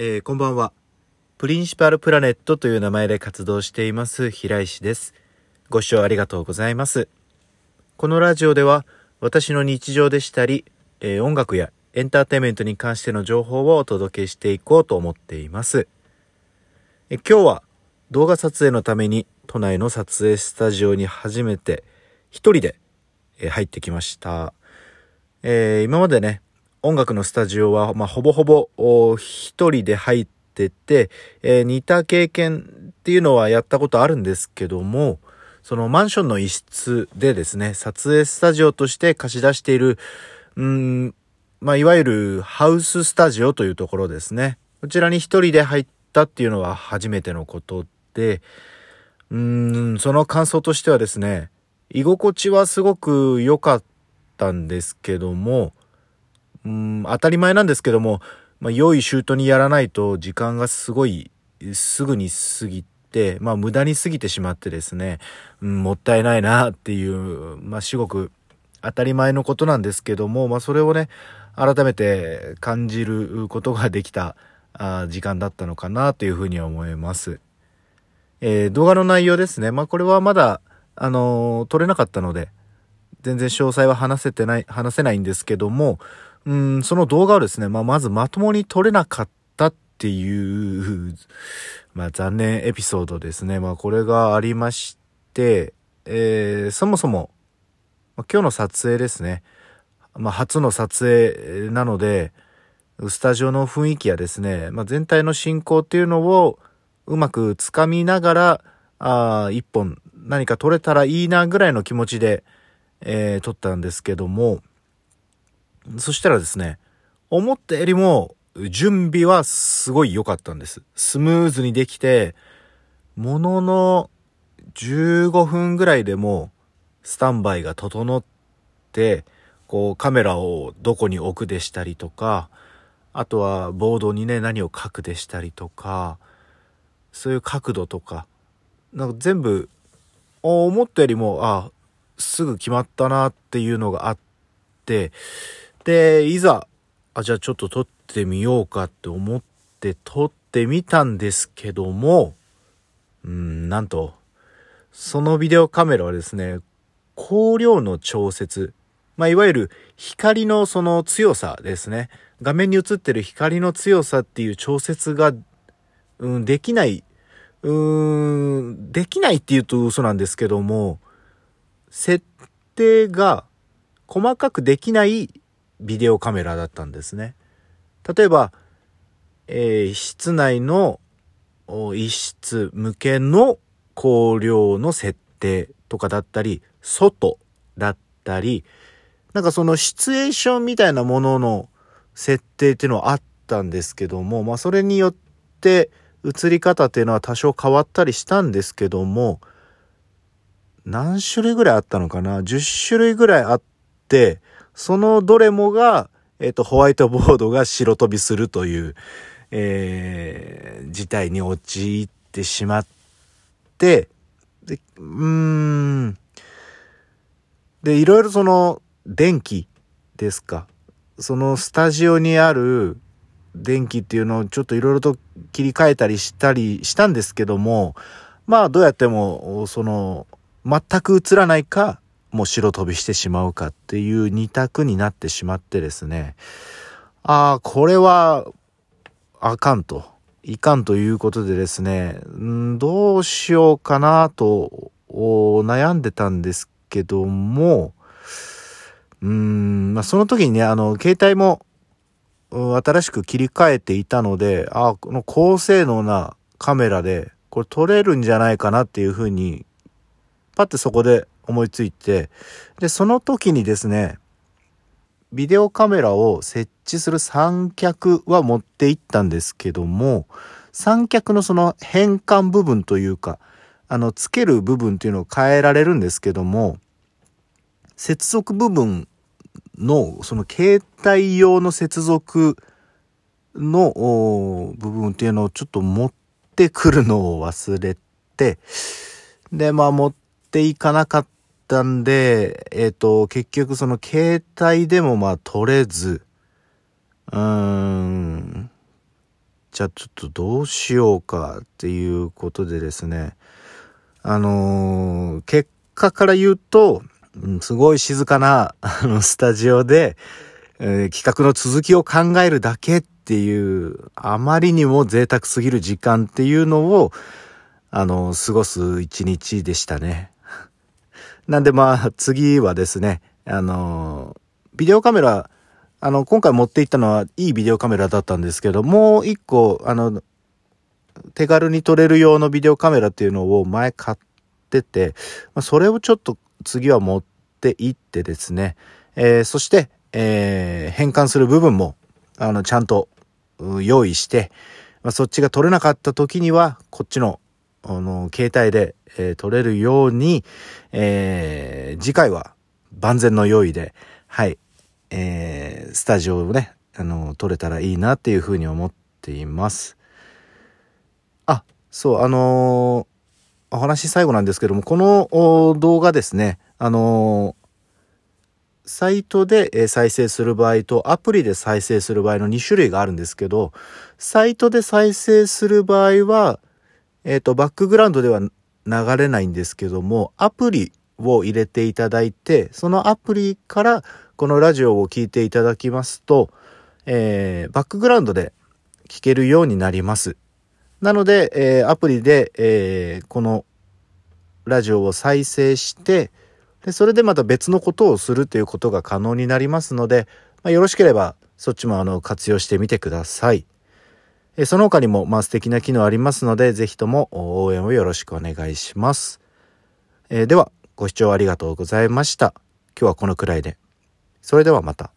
えー、こんばんは。プリンシパルプラネットという名前で活動しています平石です。ご視聴ありがとうございます。このラジオでは私の日常でしたり、えー、音楽やエンターテインメントに関しての情報をお届けしていこうと思っています。え今日は動画撮影のために都内の撮影スタジオに初めて一人で入ってきました。えー、今までね、音楽のスタジオは、まあ、ほぼほぼ一人で入ってて、えー、似た経験っていうのはやったことあるんですけども、そのマンションの一室でですね、撮影スタジオとして貸し出している、うん、まあ、いわゆるハウススタジオというところですね。こちらに一人で入ったっていうのは初めてのことで、うん、その感想としてはですね、居心地はすごく良かったんですけども、うん、当たり前なんですけども、まあ、良い周到にやらないと時間がすごいすぐに過ぎて、まあ、無駄に過ぎてしまってですね、うん、もったいないなっていう、まあ、至極当たり前のことなんですけども、まあ、それをね、改めて感じることができたあ時間だったのかなというふうに思います。えー、動画の内容ですね。まあ、これはまだ、あのー、撮れなかったので、全然詳細は話せてない、話せないんですけども、うん、その動画をですね、まあ、まずまともに撮れなかったっていう、まあ、残念エピソードですね。まあ、これがありまして、えー、そもそも、まあ、今日の撮影ですね。まあ、初の撮影なので、スタジオの雰囲気やですね、まあ、全体の進行っていうのをうまくつかみながら、あ一本何か撮れたらいいなぐらいの気持ちで、えー、撮ったんですけども、そしたらですね、思ったよりも準備はすごい良かったんです。スムーズにできて、ものの15分ぐらいでもスタンバイが整って、こうカメラをどこに置くでしたりとか、あとはボードにね、何を書くでしたりとか、そういう角度とか、なんか全部、思ったよりも、あ、すぐ決まったなっていうのがあって、で、いざ、あ、じゃあちょっと撮ってみようかって思って撮ってみたんですけども、うん、なんと、そのビデオカメラはですね、光量の調節、まあ、いわゆる光のその強さですね。画面に映ってる光の強さっていう調節が、うん、できない、うーん、できないって言うと嘘なんですけども、設定が細かくできないビデオカメラだったんですね。例えば、えー、室内の一室向けの光量の設定とかだったり、外だったり、なんかそのシチュエーションみたいなものの設定っていうのはあったんですけども、まあそれによって映り方っていうのは多少変わったりしたんですけども、何種類ぐらいあったのかな ?10 種類ぐらいあって、そのどれもが、えっ、ー、と、ホワイトボードが白飛びするという、えー、事態に陥ってしまって、で、うーん。で、いろいろその、電気ですか。そのスタジオにある電気っていうのをちょっといろいろと切り替えたりしたりしたんですけども、まあどうやっても、その、全く映らないか、もう白飛びしてしまうかっていう二択になってしまってですね、ああ、これは、あかんと。いかんということでですね、んどうしようかなと悩んでたんですけども、うん、まあ、その時にね、あの、携帯も新しく切り替えていたので、あこの高性能なカメラで、これ撮れるんじゃないかなっていうふうに、パッてそこで思いついて、で、その時にですね、ビデオカメラを設置する三脚は持って行ったんですけども、三脚のその変換部分というか、あの、つける部分っていうのを変えられるんですけども、接続部分の、その携帯用の接続の部分っていうのをちょっと持ってくるのを忘れて、で、まあ持っていかなかったんで、えっ、ー、と、結局その携帯でもまあ取れず、うーん、じゃあちょっとどうしようかっていうことでですね、あのー、結果から言うと、すごい静かな、あの、スタジオで、えー、企画の続きを考えるだけっていう、あまりにも贅沢すぎる時間っていうのを、あの、過ごす一日でしたね。なんでまあ、次はですね、あの、ビデオカメラ、あの、今回持っていったのはいいビデオカメラだったんですけど、もう一個、あの、手軽に撮れる用のビデオカメラっていうのを前買ってて、まあ、それをちょっと次は持っていってですね、えー、そして、えー、変換する部分も、あの、ちゃんと用意して、まあ、そっちが取れなかった時には、こっちの、あの、携帯で、えー、取れるように、えー、次回は万全の用意で、はい、えー、スタジオをね、あの、撮れたらいいなっていうふうに思っています。あ、そう、あのー、お話最後なんですけども、この動画ですね、あのー、サイトで再生する場合とアプリで再生する場合の2種類があるんですけど、サイトで再生する場合は、えっ、ー、と、バックグラウンドでは流れないんですけども、アプリを入れていただいて、そのアプリからこのラジオを聴いていただきますと、えー、バックグラウンドで聴けるようになります。なので、えー、アプリで、えー、このラジオを再生して、でそれでまた別のことをするということが可能になりますので、まあ、よろしければそっちもあの活用してみてください。えその他にもまあ素敵な機能ありますので、ぜひとも応援をよろしくお願いします。えでは、ご視聴ありがとうございました。今日はこのくらいで。それではまた。